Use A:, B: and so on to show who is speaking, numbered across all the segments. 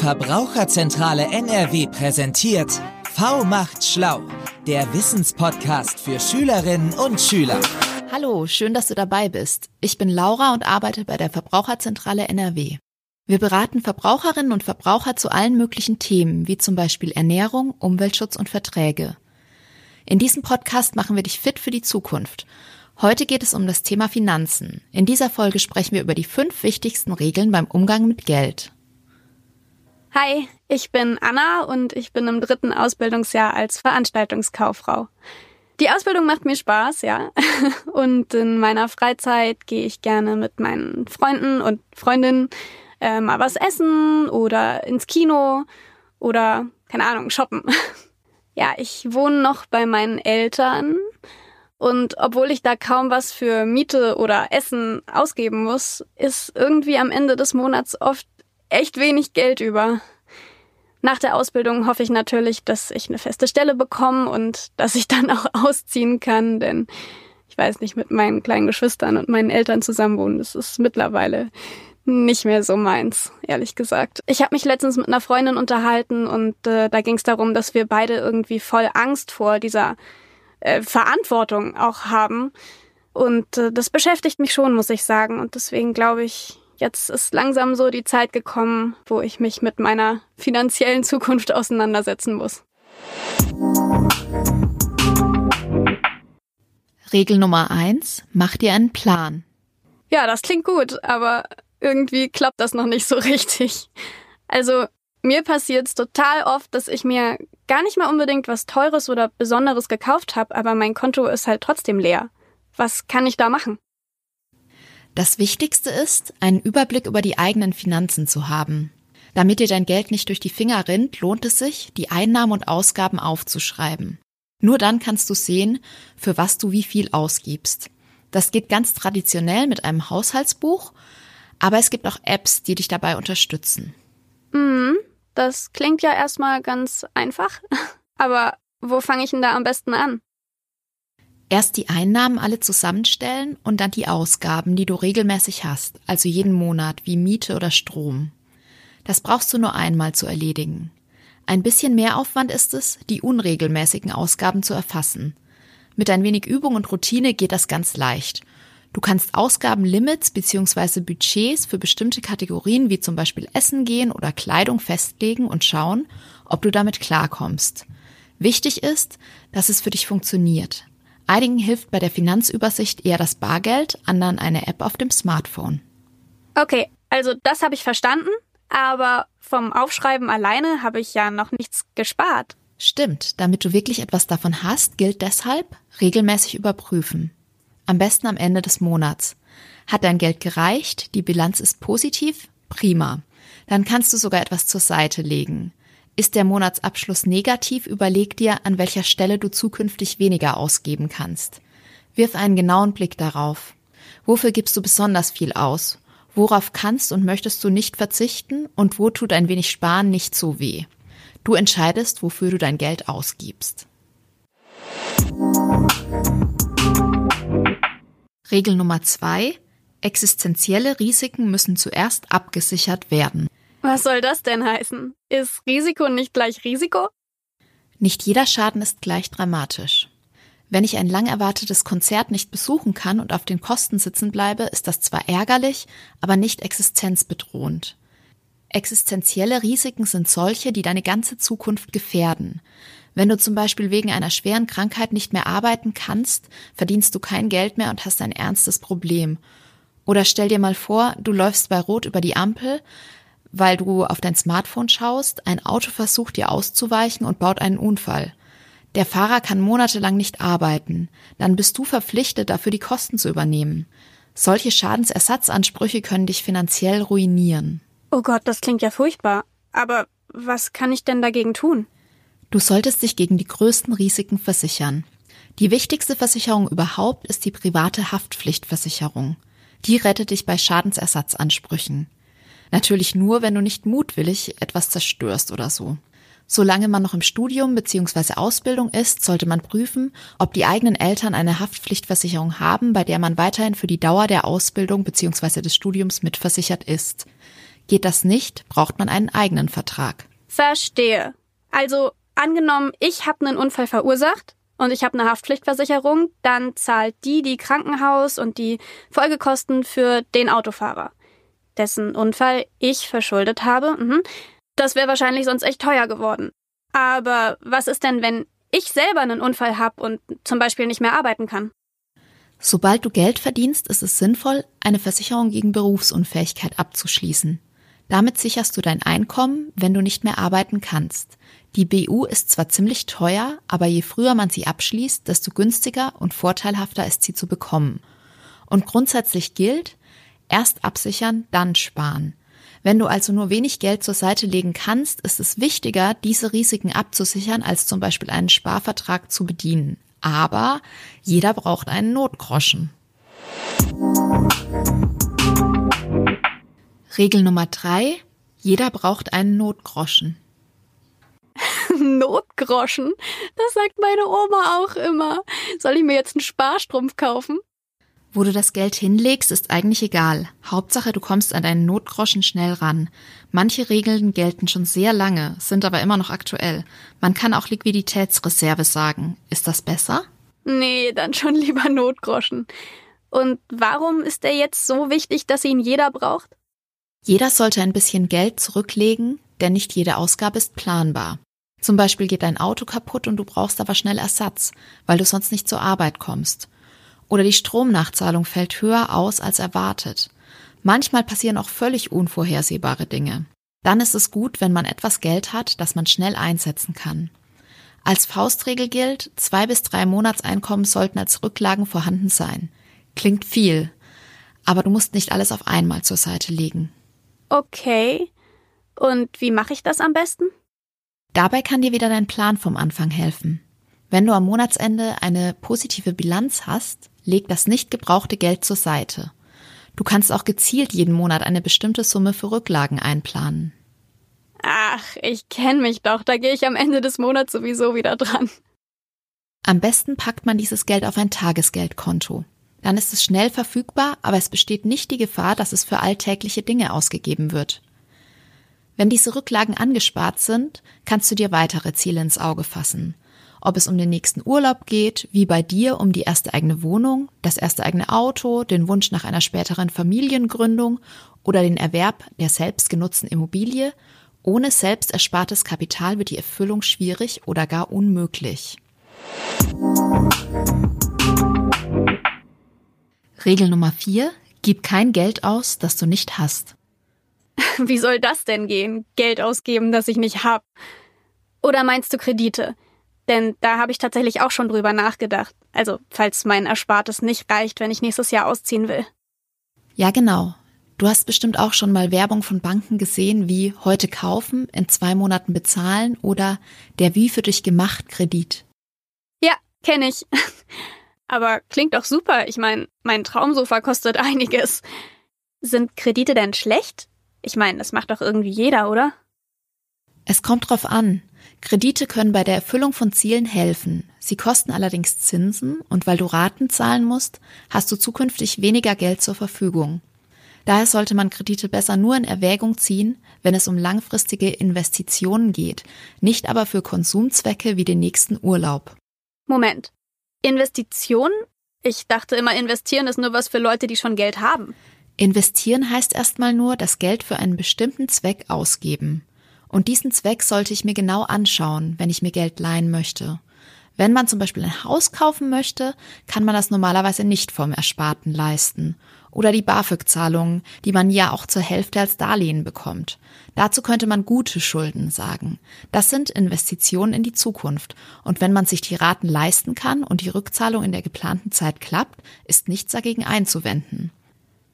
A: Verbraucherzentrale NRW präsentiert V macht schlau, der Wissenspodcast für Schülerinnen und Schüler.
B: Hallo, schön, dass du dabei bist. Ich bin Laura und arbeite bei der Verbraucherzentrale NRW. Wir beraten Verbraucherinnen und Verbraucher zu allen möglichen Themen, wie zum Beispiel Ernährung, Umweltschutz und Verträge. In diesem Podcast machen wir dich fit für die Zukunft. Heute geht es um das Thema Finanzen. In dieser Folge sprechen wir über die fünf wichtigsten Regeln beim Umgang mit Geld.
C: Hi, ich bin Anna und ich bin im dritten Ausbildungsjahr als Veranstaltungskauffrau. Die Ausbildung macht mir Spaß, ja. Und in meiner Freizeit gehe ich gerne mit meinen Freunden und Freundinnen äh, mal was essen oder ins Kino oder, keine Ahnung, shoppen. Ja, ich wohne noch bei meinen Eltern und obwohl ich da kaum was für Miete oder Essen ausgeben muss, ist irgendwie am Ende des Monats oft echt wenig Geld über. Nach der Ausbildung hoffe ich natürlich, dass ich eine feste Stelle bekomme und dass ich dann auch ausziehen kann, denn ich weiß nicht, mit meinen kleinen Geschwistern und meinen Eltern zusammenwohnen, das ist mittlerweile nicht mehr so meins, ehrlich gesagt. Ich habe mich letztens mit einer Freundin unterhalten und äh, da ging es darum, dass wir beide irgendwie voll Angst vor dieser äh, Verantwortung auch haben. Und äh, das beschäftigt mich schon, muss ich sagen. Und deswegen glaube ich, jetzt ist langsam so die Zeit gekommen, wo ich mich mit meiner finanziellen Zukunft auseinandersetzen muss.
B: Regel Nummer eins: Mach dir einen Plan.
C: Ja, das klingt gut, aber irgendwie klappt das noch nicht so richtig. Also mir passiert es total oft, dass ich mir gar nicht mal unbedingt was Teures oder Besonderes gekauft habe, aber mein Konto ist halt trotzdem leer. Was kann ich da machen?
B: Das Wichtigste ist, einen Überblick über die eigenen Finanzen zu haben. Damit dir dein Geld nicht durch die Finger rinnt, lohnt es sich, die Einnahmen und Ausgaben aufzuschreiben. Nur dann kannst du sehen, für was du wie viel ausgibst. Das geht ganz traditionell mit einem Haushaltsbuch aber es gibt auch Apps, die dich dabei unterstützen.
C: Mhm, das klingt ja erstmal ganz einfach. Aber wo fange ich denn da am besten an?
B: Erst die Einnahmen alle zusammenstellen und dann die Ausgaben, die du regelmäßig hast, also jeden Monat, wie Miete oder Strom. Das brauchst du nur einmal zu erledigen. Ein bisschen mehr Aufwand ist es, die unregelmäßigen Ausgaben zu erfassen. Mit ein wenig Übung und Routine geht das ganz leicht Du kannst Ausgabenlimits bzw. Budgets für bestimmte Kategorien wie zum Beispiel Essen gehen oder Kleidung festlegen und schauen, ob du damit klarkommst. Wichtig ist, dass es für dich funktioniert. Einigen hilft bei der Finanzübersicht eher das Bargeld, anderen eine App auf dem Smartphone.
C: Okay, also das habe ich verstanden, aber vom Aufschreiben alleine habe ich ja noch nichts gespart.
B: Stimmt, damit du wirklich etwas davon hast, gilt deshalb regelmäßig überprüfen. Am besten am Ende des Monats. Hat dein Geld gereicht? Die Bilanz ist positiv? Prima. Dann kannst du sogar etwas zur Seite legen. Ist der Monatsabschluss negativ, überleg dir, an welcher Stelle du zukünftig weniger ausgeben kannst. Wirf einen genauen Blick darauf. Wofür gibst du besonders viel aus? Worauf kannst und möchtest du nicht verzichten und wo tut ein wenig Sparen nicht so weh? Du entscheidest, wofür du dein Geld ausgibst. Regel Nummer zwei. Existenzielle Risiken müssen zuerst abgesichert werden.
C: Was soll das denn heißen? Ist Risiko nicht gleich Risiko?
B: Nicht jeder Schaden ist gleich dramatisch. Wenn ich ein lang erwartetes Konzert nicht besuchen kann und auf den Kosten sitzen bleibe, ist das zwar ärgerlich, aber nicht existenzbedrohend. Existenzielle Risiken sind solche, die deine ganze Zukunft gefährden. Wenn du zum Beispiel wegen einer schweren Krankheit nicht mehr arbeiten kannst, verdienst du kein Geld mehr und hast ein ernstes Problem. Oder stell dir mal vor, du läufst bei Rot über die Ampel, weil du auf dein Smartphone schaust, ein Auto versucht dir auszuweichen und baut einen Unfall. Der Fahrer kann monatelang nicht arbeiten, dann bist du verpflichtet, dafür die Kosten zu übernehmen. Solche Schadensersatzansprüche können dich finanziell ruinieren.
C: Oh Gott, das klingt ja furchtbar. Aber was kann ich denn dagegen tun?
B: Du solltest dich gegen die größten Risiken versichern. Die wichtigste Versicherung überhaupt ist die private Haftpflichtversicherung. Die rettet dich bei Schadensersatzansprüchen. Natürlich nur, wenn du nicht mutwillig etwas zerstörst oder so. Solange man noch im Studium bzw. Ausbildung ist, sollte man prüfen, ob die eigenen Eltern eine Haftpflichtversicherung haben, bei der man weiterhin für die Dauer der Ausbildung bzw. des Studiums mitversichert ist. Geht das nicht, braucht man einen eigenen Vertrag.
C: Verstehe. Also angenommen, ich habe einen Unfall verursacht und ich habe eine Haftpflichtversicherung, dann zahlt die die Krankenhaus und die Folgekosten für den Autofahrer, dessen Unfall ich verschuldet habe. Mhm. Das wäre wahrscheinlich sonst echt teuer geworden. Aber was ist denn, wenn ich selber einen Unfall habe und zum Beispiel nicht mehr arbeiten kann?
B: Sobald du Geld verdienst, ist es sinnvoll, eine Versicherung gegen Berufsunfähigkeit abzuschließen. Damit sicherst du dein Einkommen, wenn du nicht mehr arbeiten kannst. Die BU ist zwar ziemlich teuer, aber je früher man sie abschließt, desto günstiger und vorteilhafter ist sie zu bekommen. Und grundsätzlich gilt, erst absichern, dann sparen. Wenn du also nur wenig Geld zur Seite legen kannst, ist es wichtiger, diese Risiken abzusichern, als zum Beispiel einen Sparvertrag zu bedienen. Aber jeder braucht einen Notgroschen. Regel Nummer drei. Jeder braucht einen Notgroschen.
C: Notgroschen? Das sagt meine Oma auch immer. Soll ich mir jetzt einen Sparstrumpf kaufen?
B: Wo du das Geld hinlegst, ist eigentlich egal. Hauptsache, du kommst an deinen Notgroschen schnell ran. Manche Regeln gelten schon sehr lange, sind aber immer noch aktuell. Man kann auch Liquiditätsreserve sagen. Ist das besser?
C: Nee, dann schon lieber Notgroschen. Und warum ist der jetzt so wichtig, dass ihn jeder braucht?
B: Jeder sollte ein bisschen Geld zurücklegen, denn nicht jede Ausgabe ist planbar. Zum Beispiel geht dein Auto kaputt und du brauchst aber schnell Ersatz, weil du sonst nicht zur Arbeit kommst. Oder die Stromnachzahlung fällt höher aus als erwartet. Manchmal passieren auch völlig unvorhersehbare Dinge. Dann ist es gut, wenn man etwas Geld hat, das man schnell einsetzen kann. Als Faustregel gilt, zwei bis drei Monatseinkommen sollten als Rücklagen vorhanden sein. Klingt viel, aber du musst nicht alles auf einmal zur Seite legen.
C: Okay. Und wie mache ich das am besten?
B: Dabei kann dir wieder dein Plan vom Anfang helfen. Wenn du am Monatsende eine positive Bilanz hast, leg das nicht gebrauchte Geld zur Seite. Du kannst auch gezielt jeden Monat eine bestimmte Summe für Rücklagen einplanen.
C: Ach, ich kenne mich doch, da gehe ich am Ende des Monats sowieso wieder dran.
B: Am besten packt man dieses Geld auf ein Tagesgeldkonto. Dann ist es schnell verfügbar, aber es besteht nicht die Gefahr, dass es für alltägliche Dinge ausgegeben wird. Wenn diese Rücklagen angespart sind, kannst du dir weitere Ziele ins Auge fassen. Ob es um den nächsten Urlaub geht, wie bei dir um die erste eigene Wohnung, das erste eigene Auto, den Wunsch nach einer späteren Familiengründung oder den Erwerb der selbstgenutzten Immobilie, ohne selbst erspartes Kapital wird die Erfüllung schwierig oder gar unmöglich. Regel Nummer vier: Gib kein Geld aus, das du nicht hast.
C: Wie soll das denn gehen? Geld ausgeben, das ich nicht hab? Oder meinst du Kredite? Denn da habe ich tatsächlich auch schon drüber nachgedacht. Also, falls mein Erspartes nicht reicht, wenn ich nächstes Jahr ausziehen will.
B: Ja, genau. Du hast bestimmt auch schon mal Werbung von Banken gesehen, wie heute kaufen, in zwei Monaten bezahlen oder der wie für dich gemacht Kredit.
C: Ja, kenne ich. Aber klingt doch super. Ich meine, mein Traumsofa kostet einiges. Sind Kredite denn schlecht? Ich meine, das macht doch irgendwie jeder, oder?
B: Es kommt drauf an. Kredite können bei der Erfüllung von Zielen helfen. Sie kosten allerdings Zinsen und weil du Raten zahlen musst, hast du zukünftig weniger Geld zur Verfügung. Daher sollte man Kredite besser nur in Erwägung ziehen, wenn es um langfristige Investitionen geht, nicht aber für Konsumzwecke wie den nächsten Urlaub.
C: Moment. Investitionen? Ich dachte immer, investieren ist nur was für Leute, die schon Geld haben.
B: Investieren heißt erstmal nur, das Geld für einen bestimmten Zweck ausgeben. Und diesen Zweck sollte ich mir genau anschauen, wenn ich mir Geld leihen möchte. Wenn man zum Beispiel ein Haus kaufen möchte, kann man das normalerweise nicht vom Ersparten leisten. Oder die BAföG-Zahlungen, die man ja auch zur Hälfte als Darlehen bekommt. Dazu könnte man gute Schulden sagen. Das sind Investitionen in die Zukunft. Und wenn man sich die Raten leisten kann und die Rückzahlung in der geplanten Zeit klappt, ist nichts dagegen einzuwenden.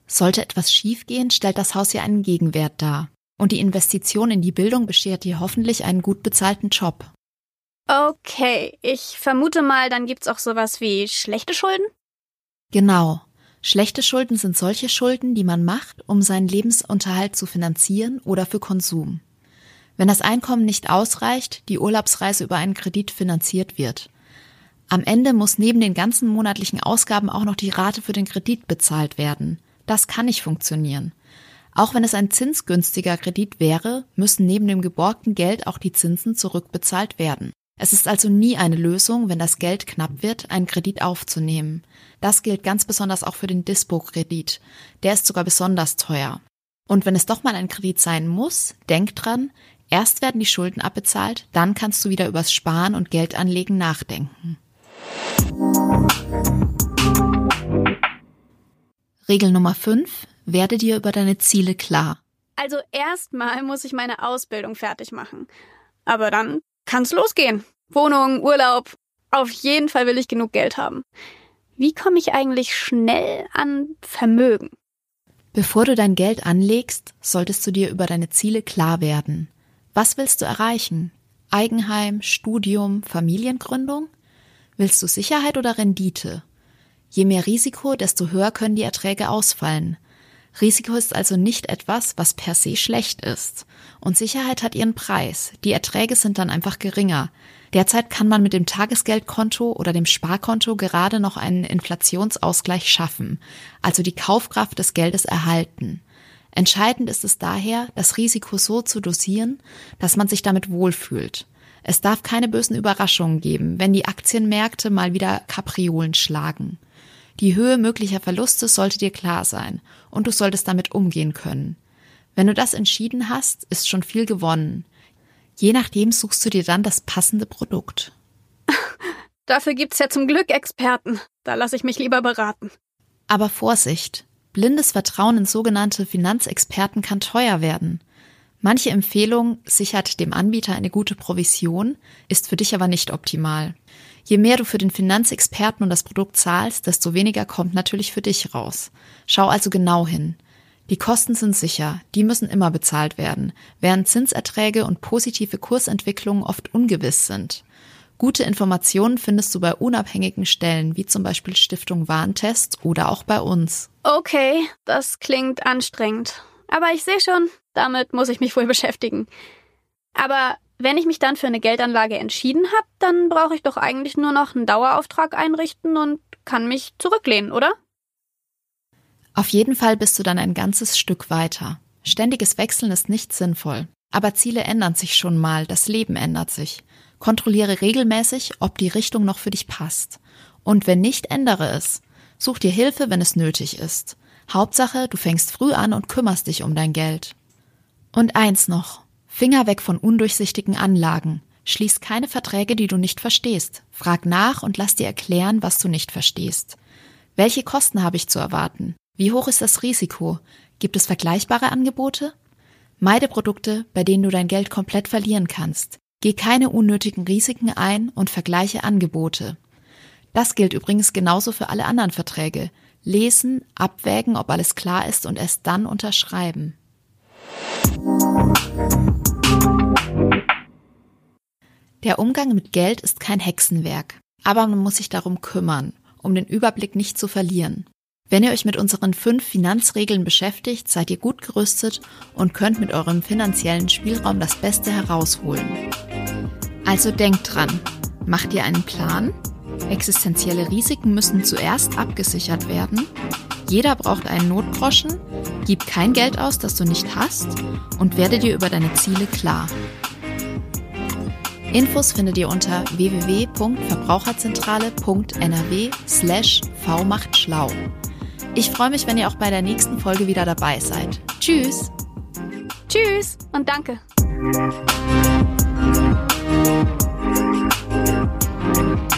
B: Sollte etwas schiefgehen, stellt das Haus ja einen Gegenwert dar. Und die Investition in die Bildung beschert dir hoffentlich einen gut bezahlten Job.
C: Okay, ich vermute mal, dann gibt's auch sowas wie schlechte Schulden?
B: Genau. Schlechte Schulden sind solche Schulden, die man macht, um seinen Lebensunterhalt zu finanzieren oder für Konsum. Wenn das Einkommen nicht ausreicht, die Urlaubsreise über einen Kredit finanziert wird. Am Ende muss neben den ganzen monatlichen Ausgaben auch noch die Rate für den Kredit bezahlt werden. Das kann nicht funktionieren. Auch wenn es ein zinsgünstiger Kredit wäre, müssen neben dem geborgten Geld auch die Zinsen zurückbezahlt werden. Es ist also nie eine Lösung, wenn das Geld knapp wird, einen Kredit aufzunehmen. Das gilt ganz besonders auch für den Dispo-Kredit. Der ist sogar besonders teuer. Und wenn es doch mal ein Kredit sein muss, denk dran, erst werden die Schulden abbezahlt, dann kannst du wieder übers Sparen und Geldanlegen nachdenken. Regel Nummer 5. Werde dir über deine Ziele klar.
C: Also erstmal muss ich meine Ausbildung fertig machen. Aber dann kann's losgehen. Wohnung, Urlaub. Auf jeden Fall will ich genug Geld haben. Wie komme ich eigentlich schnell an Vermögen?
B: Bevor du dein Geld anlegst, solltest du dir über deine Ziele klar werden. Was willst du erreichen? Eigenheim, Studium, Familiengründung? Willst du Sicherheit oder Rendite? Je mehr Risiko, desto höher können die Erträge ausfallen. Risiko ist also nicht etwas, was per se schlecht ist. Und Sicherheit hat ihren Preis. Die Erträge sind dann einfach geringer. Derzeit kann man mit dem Tagesgeldkonto oder dem Sparkonto gerade noch einen Inflationsausgleich schaffen, also die Kaufkraft des Geldes erhalten. Entscheidend ist es daher, das Risiko so zu dosieren, dass man sich damit wohlfühlt. Es darf keine bösen Überraschungen geben, wenn die Aktienmärkte mal wieder Kapriolen schlagen. Die Höhe möglicher Verluste sollte dir klar sein und du solltest damit umgehen können. Wenn du das entschieden hast, ist schon viel gewonnen. Je nachdem suchst du dir dann das passende Produkt.
C: Dafür gibt's ja zum Glück Experten. Da lasse ich mich lieber beraten.
B: Aber Vorsicht! Blindes Vertrauen in sogenannte Finanzexperten kann teuer werden. Manche Empfehlung sichert dem Anbieter eine gute Provision, ist für dich aber nicht optimal. Je mehr du für den Finanzexperten und das Produkt zahlst, desto weniger kommt natürlich für dich raus. Schau also genau hin. Die Kosten sind sicher, die müssen immer bezahlt werden, während Zinserträge und positive Kursentwicklungen oft ungewiss sind. Gute Informationen findest du bei unabhängigen Stellen, wie zum Beispiel Stiftung Warntest oder auch bei uns.
C: Okay, das klingt anstrengend. Aber ich sehe schon, damit muss ich mich wohl beschäftigen. Aber wenn ich mich dann für eine Geldanlage entschieden habe, dann brauche ich doch eigentlich nur noch einen Dauerauftrag einrichten und kann mich zurücklehnen, oder?
B: Auf jeden Fall bist du dann ein ganzes Stück weiter. Ständiges Wechseln ist nicht sinnvoll. Aber Ziele ändern sich schon mal, das Leben ändert sich. Kontrolliere regelmäßig, ob die Richtung noch für dich passt. Und wenn nicht, ändere es. Such dir Hilfe, wenn es nötig ist. Hauptsache, du fängst früh an und kümmerst dich um dein Geld. Und eins noch. Finger weg von undurchsichtigen Anlagen. Schließ keine Verträge, die du nicht verstehst. Frag nach und lass dir erklären, was du nicht verstehst. Welche Kosten habe ich zu erwarten? Wie hoch ist das Risiko? Gibt es vergleichbare Angebote? Meide Produkte, bei denen du dein Geld komplett verlieren kannst. Geh keine unnötigen Risiken ein und vergleiche Angebote. Das gilt übrigens genauso für alle anderen Verträge. Lesen, abwägen, ob alles klar ist und erst dann unterschreiben. Der Umgang mit Geld ist kein Hexenwerk, aber man muss sich darum kümmern, um den Überblick nicht zu verlieren. Wenn ihr euch mit unseren fünf Finanzregeln beschäftigt, seid ihr gut gerüstet und könnt mit eurem finanziellen Spielraum das Beste herausholen. Also denkt dran, macht ihr einen Plan? Existenzielle Risiken müssen zuerst abgesichert werden. Jeder braucht einen Notgroschen, gib kein Geld aus, das du nicht hast und werde dir über deine Ziele klar. Infos findet ihr unter www.verbraucherzentrale.nrw slash vmachtschlau. Ich freue mich, wenn ihr auch bei der nächsten Folge wieder dabei seid. Tschüss!
C: Tschüss und danke! Thank you.